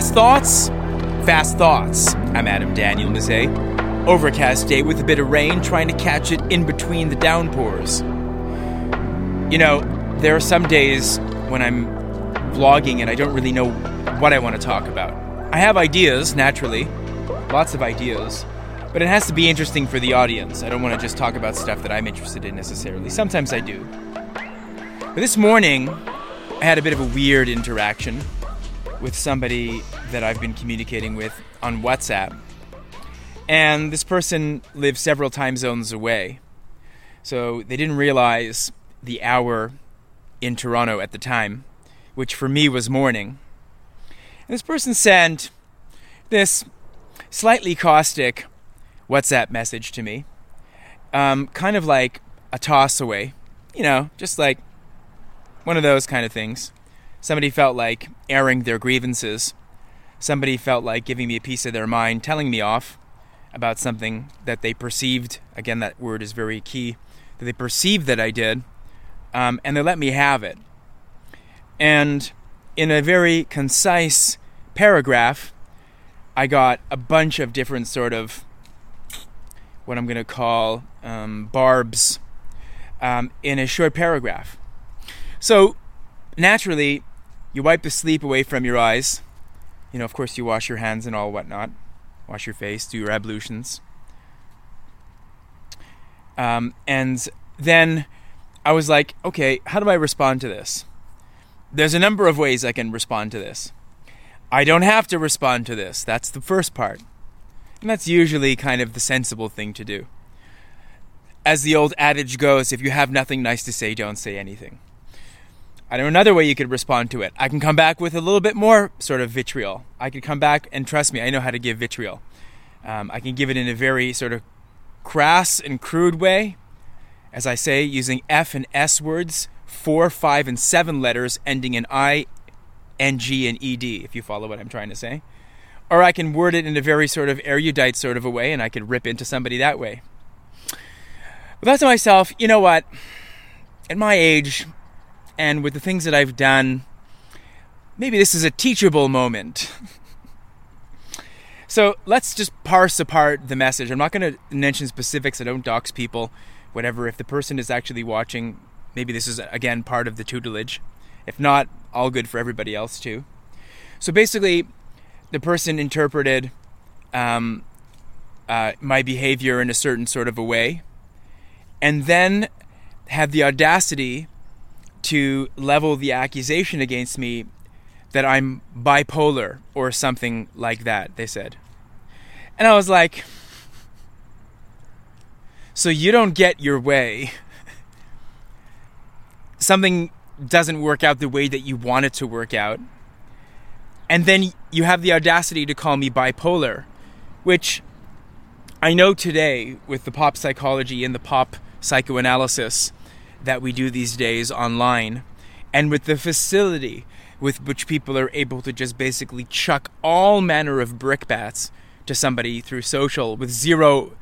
Fast thoughts? Fast thoughts. I'm Adam Daniel Mezei. Overcast day with a bit of rain, trying to catch it in between the downpours. You know, there are some days when I'm vlogging and I don't really know what I want to talk about. I have ideas, naturally, lots of ideas, but it has to be interesting for the audience. I don't want to just talk about stuff that I'm interested in necessarily. Sometimes I do. But this morning, I had a bit of a weird interaction with somebody that I've been communicating with on WhatsApp. And this person lives several time zones away. So they didn't realize the hour in Toronto at the time, which for me was morning. And this person sent this slightly caustic WhatsApp message to me, um, kind of like a toss away, you know, just like one of those kind of things. Somebody felt like airing their grievances. Somebody felt like giving me a piece of their mind, telling me off about something that they perceived. Again, that word is very key. That they perceived that I did, um, and they let me have it. And in a very concise paragraph, I got a bunch of different sort of what I'm going to call um, barbs um, in a short paragraph. So, naturally, you wipe the sleep away from your eyes. You know, of course, you wash your hands and all whatnot. Wash your face, do your ablutions. Um, and then I was like, okay, how do I respond to this? There's a number of ways I can respond to this. I don't have to respond to this. That's the first part. And that's usually kind of the sensible thing to do. As the old adage goes, if you have nothing nice to say, don't say anything. I know another way you could respond to it. I can come back with a little bit more sort of vitriol. I could come back and trust me, I know how to give vitriol. Um, I can give it in a very sort of crass and crude way, as I say, using F and S words, four, five, and seven letters ending in I, and ED, if you follow what I'm trying to say. Or I can word it in a very sort of erudite sort of a way, and I can rip into somebody that way. But that's to myself, you know what? At my age, and with the things that I've done, maybe this is a teachable moment. so let's just parse apart the message. I'm not going to mention specifics, I don't dox people, whatever. If the person is actually watching, maybe this is again part of the tutelage. If not, all good for everybody else too. So basically, the person interpreted um, uh, my behavior in a certain sort of a way, and then had the audacity to level the accusation against me that I'm bipolar or something like that, they said. And I was like, so you don't get your way. Something doesn't work out the way that you want it to work out. And then you have the audacity to call me bipolar, which I know today with the pop psychology and the pop psychoanalysis that we do these days online, and with the facility with which people are able to just basically chuck all manner of brickbats to somebody through social with zero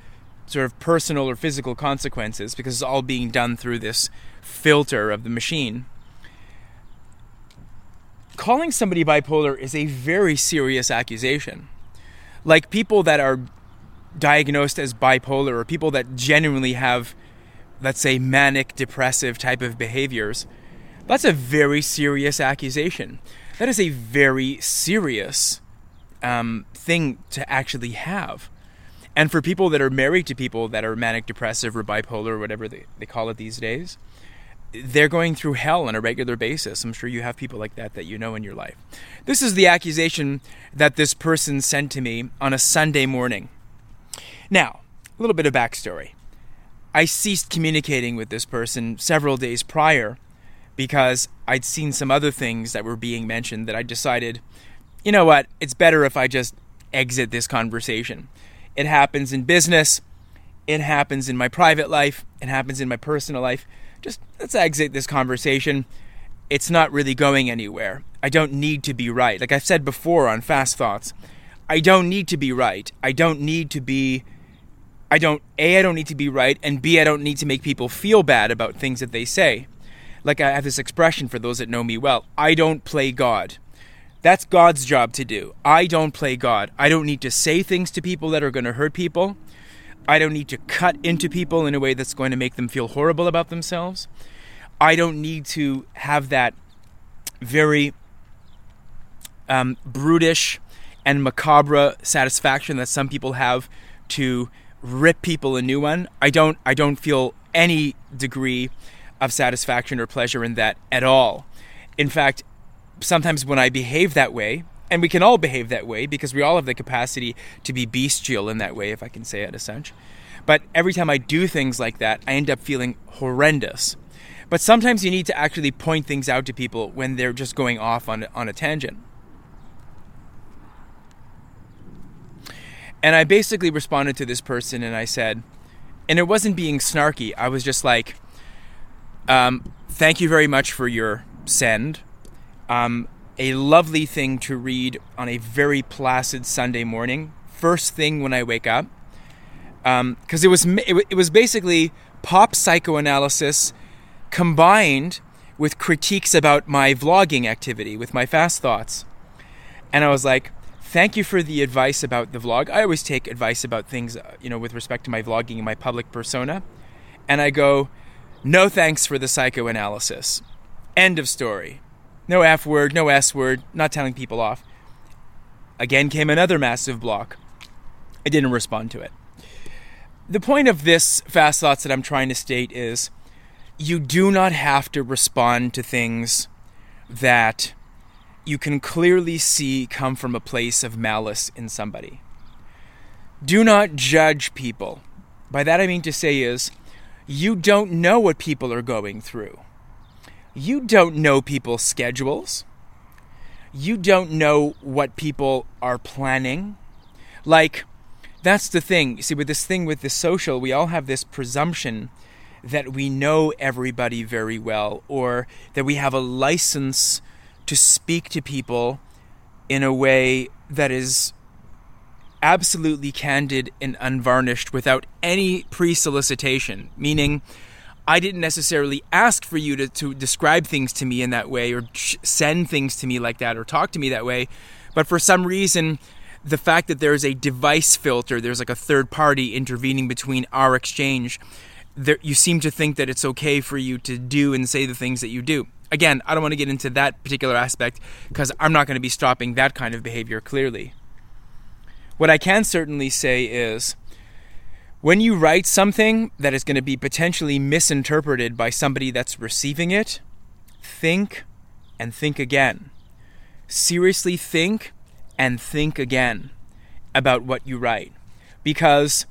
sort of personal or physical consequences because it's all being done through this filter of the machine. Calling somebody bipolar is a very serious accusation. Like people that are diagnosed as bipolar or people that genuinely have let's say, manic depressive type of behaviors, that's a very serious accusation. That is a very serious um, thing to actually have. And for people that are married to people that are manic depressive or bipolar or whatever they, they call it these days, they're going through hell on a regular basis. I'm sure you have people like that that you know in your life. This is the accusation that this person sent to me on a Sunday morning. Now, a little bit of backstory. I ceased communicating with this person several days prior because I'd seen some other things that were being mentioned that I decided, you know what, it's better if I just exit this conversation. It happens in business, it happens in my private life, it happens in my personal life. Just let's exit this conversation. It's not really going anywhere. I don't need to be right. Like I've said before on Fast Thoughts, I don't need to be right. I don't need to be I don't A I don't need to be right and B I don't need to make people feel bad about things that they say. Like I have this expression for those that know me well, I don't play God. That's God's job to do. I don't play God. I don't need to say things to people that are going to hurt people. I don't need to cut into people in a way that's going to make them feel horrible about themselves. I don't need to have that very um, brutish and macabre satisfaction that some people have to rip people a new one. I don't. I don't feel any degree of satisfaction or pleasure in that at all. In fact, sometimes when I behave that way, and we can all behave that way because we all have the capacity to be bestial in that way, if I can say it as such. But every time I do things like that, I end up feeling horrendous. But sometimes you need to actually point things out to people when they're just going off on, on a tangent. And I basically responded to this person and I said, and it wasn't being snarky, I was just like, um, thank you very much for your send. Um, a lovely thing to read on a very placid Sunday morning, first thing when I wake up, because um, it was it, it was basically pop psychoanalysis combined with critiques about my vlogging activity, with my fast thoughts, and I was like, thank you for the advice about the vlog. I always take advice about things, uh, you know, with respect to my vlogging and my public persona, and I go, no thanks for the psychoanalysis. End of story. No F word, no S word, not telling people off. Again came another massive block. I didn't respond to it. The point of this fast thoughts that I'm trying to state is you do not have to respond to things that you can clearly see come from a place of malice in somebody. Do not judge people. By that I mean to say is you don't know what people are going through. You don't know people's schedules. You don't know what people are planning. Like, that's the thing. See, with this thing with the social, we all have this presumption that we know everybody very well or that we have a license to speak to people in a way that is absolutely candid and unvarnished without any pre solicitation, meaning I didn't necessarily ask for you to, to describe things to me in that way or send things to me like that or talk to me that way. But for some reason, the fact that there's a device filter, there's like a third party intervening between our exchange, there, you seem to think that it's okay for you to do and say the things that you do. Again, I don't want to get into that particular aspect because I'm not going to be stopping that kind of behavior clearly. What I can certainly say is when you write something that is going to be potentially misinterpreted by somebody that's receiving it, think and think again. Seriously think and think again about what you write. Because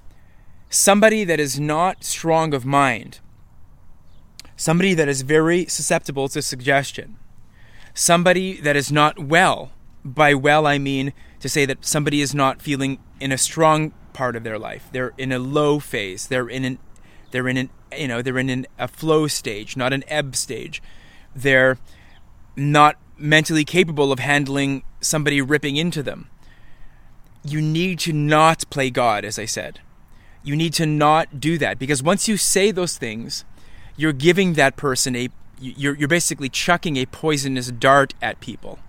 somebody that is not strong of mind, somebody that is very susceptible to suggestion, somebody that is not well, by well I mean to say that somebody is not feeling in a strong part of their life. They're in a low phase. They're in an they're in an you know they're in an, a flow stage, not an ebb stage. They're not mentally capable of handling somebody ripping into them. You need to not play God, as I said. You need to not do that because once you say those things, you're giving that person a you're, you're basically chucking a poisonous dart at people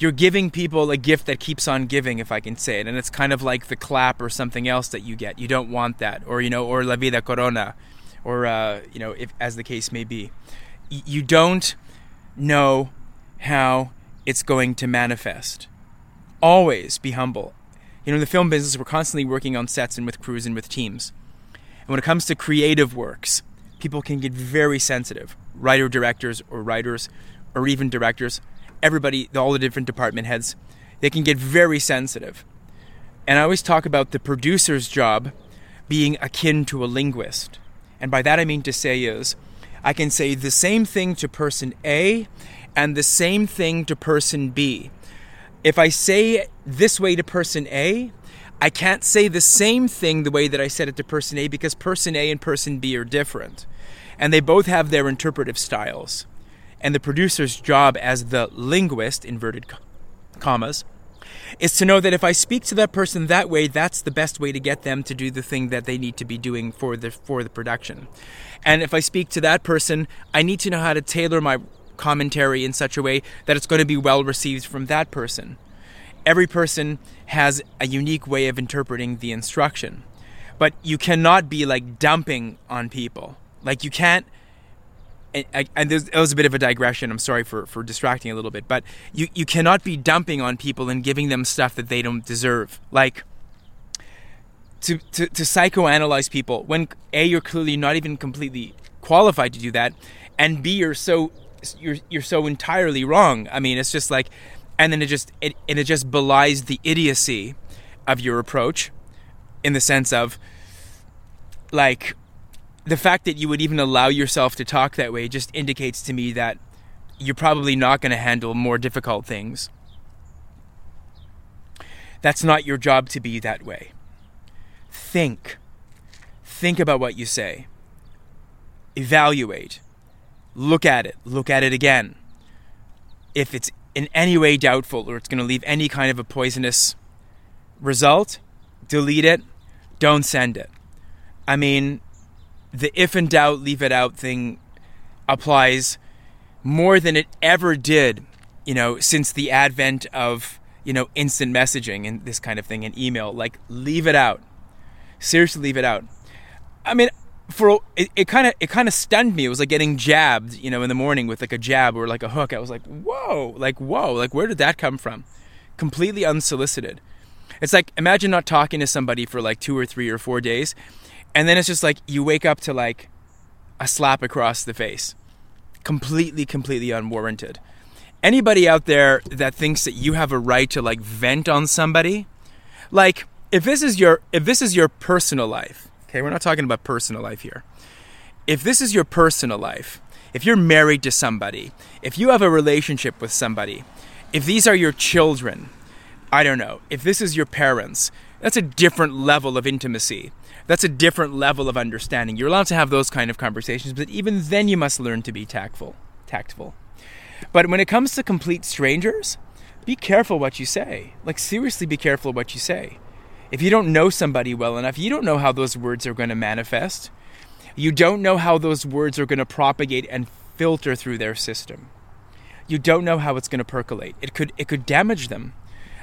you're giving people a gift that keeps on giving, if I can say it. And it's kind of like the clap or something else that you get. You don't want that, or you know, or la vida corona, or uh, you know, if as the case may be. You don't know how it's going to manifest. Always be humble. You know, in the film business, we're constantly working on sets and with crews and with teams. And when it comes to creative works, people can get very sensitive. Writer directors or writers or even directors everybody, all the different department heads, they can get very sensitive. And I always talk about the producer's job being akin to a linguist. And by that I mean to say is, I can say the same thing to person A and the same thing to person B. If I say this way to person A, I can't say the same thing the way that I said it to person A because person A and person B are different. And they both have their interpretive styles and the producer's job as the linguist, inverted commas, is to know that if I speak to that person that way, that's the best way to get them to do the thing that they need to be doing for the for the production. And if I speak to that person, I need to know how to tailor my commentary in such a way that it's going to be well received from that person. Every person has a unique way of interpreting the instruction. But you cannot be like dumping on people. Like you can't and, it was a bit of a digression. I'm sorry for, for distracting a little bit, but you, you cannot be dumping on people and giving them stuff that they don't deserve. Like to, to, to psychoanalyze people when a you're clearly not even completely qualified to do that, and b you're so you're you're so entirely wrong. I mean, it's just like, and then it just it and it just belies the idiocy of your approach, in the sense of like the fact that you would even allow yourself to talk that way just indicates to me that you're probably not going to handle more difficult things. That's not your job to be that way. Think. Think about what you say. Evaluate. Look at it. Look at it again. If it's in any way doubtful or it's going to leave any kind of a poisonous result, delete it. Don't send it. I mean, the if in doubt, leave it out thing applies more than it ever did, you know, since the advent of, you know, instant messaging and this kind of thing and email. Like, leave it out. Seriously, leave it out. I mean, for it kind of it kind of stunned me. It was like getting jabbed, you know, in the morning with like a jab or like a hook. I was like, whoa, like whoa, like where did that come from? Completely unsolicited. It's like imagine not talking to somebody for like two or three or four days, and then it's just like you wake up to like a slap across the face. Completely, completely unwarranted. Anybody out there that thinks that you have a right to like vent on somebody, like if this is your if this is your personal life, okay, we're not talking about personal life here. If this is your personal life, if you're married to somebody, if you have a relationship with somebody, if these are your children, I don't know, if this is your parents, that's a different level of intimacy that's a different level of understanding. You're allowed to have those kind of conversations, but even then you must learn to be tactful. Tactful. But when it comes to complete strangers, be careful what you say. Like seriously be careful what you say. If you don't know somebody well enough, you don't know how those words are going to manifest. You don't know how those words are going to propagate and filter through their system. You don't know how it's going to percolate. It could it could damage them.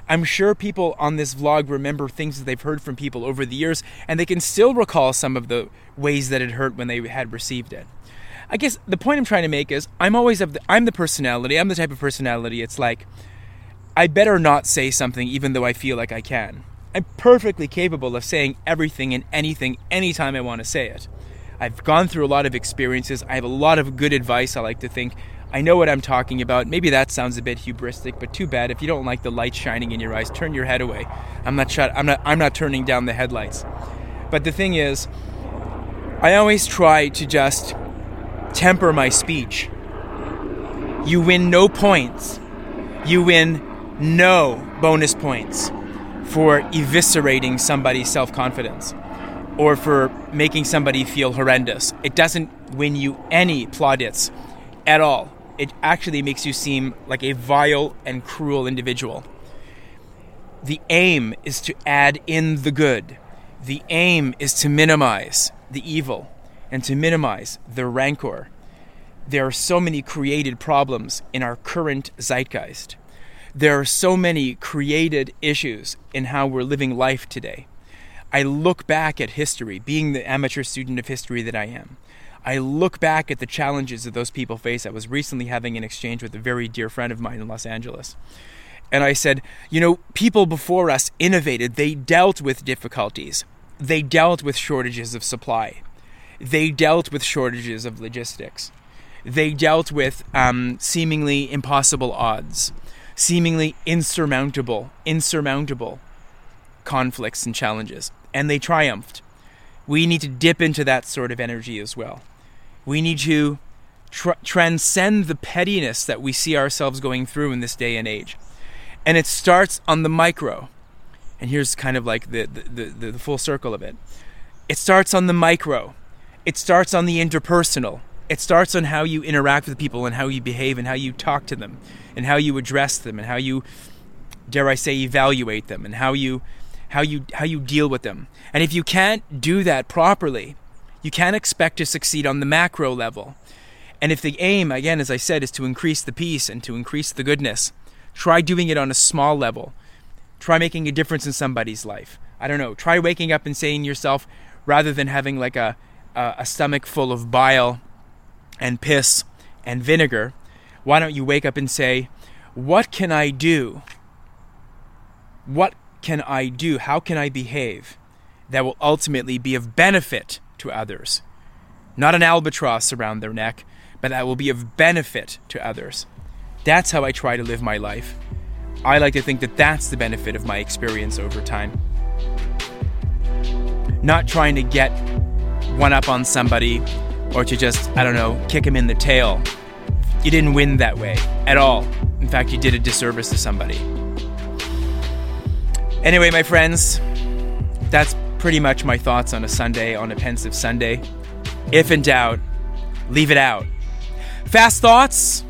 I'm sure people on this vlog remember things that they've heard from people over the years, and they can still recall some of the ways that it hurt when they had received it. I guess the point I'm trying to make is I'm always of the, I'm the personality. I'm the type of personality. It's like I better not say something even though I feel like I can. I'm perfectly capable of saying everything and anything anytime I want to say it. I've gone through a lot of experiences. I have a lot of good advice I like to think I know what I'm talking about. Maybe that sounds a bit hubristic, but too bad. If you don't like the light shining in your eyes, turn your head away. I'm not shut, I'm not I'm not turning down the headlights. But the thing is, I always try to just temper my speech. You win no points. You win no bonus points for eviscerating somebody's self-confidence or for making somebody feel horrendous. It doesn't win you any plaudits at all it actually makes you seem like a vile and cruel individual. The aim is to add in the good. The aim is to minimize the evil and to minimize the rancor. There are so many created problems in our current zeitgeist. There are so many created issues in how we're living life today. I look back at history, being the amateur student of history that I am. I look back at the challenges that those people face. I was recently having an exchange with a very dear friend of mine in Los Angeles. And I said, you know, people before us innovated. They dealt with difficulties. They dealt with shortages of supply. They dealt with shortages of logistics. They dealt with um, seemingly impossible odds, seemingly insurmountable, insurmountable conflicts and challenges. And they triumphed. We need to dip into that sort of energy as well. We need to tr- transcend the pettiness that we see ourselves going through in this day and age. And it starts on the micro. And here's kind of like the, the, the, the full circle of it. It starts on the micro. It starts on the interpersonal. It starts on how you interact with people and how you behave and how you talk to them and how you address them and how you, dare I say, evaluate them and how you, how you, how you deal with them. And if you can't do that properly, you can't expect to succeed on the macro level. And if the aim, again, as I said, is to increase the peace and to increase the goodness, try doing it on a small level. Try making a difference in somebody's life. I don't know. Try waking up and saying yourself, rather than having like a, a, a stomach full of bile and piss and vinegar, why don't you wake up and say, What can I do? What can I do? How can I behave that will ultimately be of benefit to others? Not an albatross around their neck, but that will be of benefit to others. That's how I try to live my life. I like to think that that's the benefit of my experience over time. Not trying to get one up on somebody or to just, I don't know, kick him in the tail. You didn't win that way at all. In fact, you did a disservice to somebody. Anyway, my friends, that's pretty much my thoughts on a Sunday, on a pensive Sunday. If in doubt, leave it out. Fast thoughts?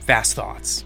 Fast thoughts.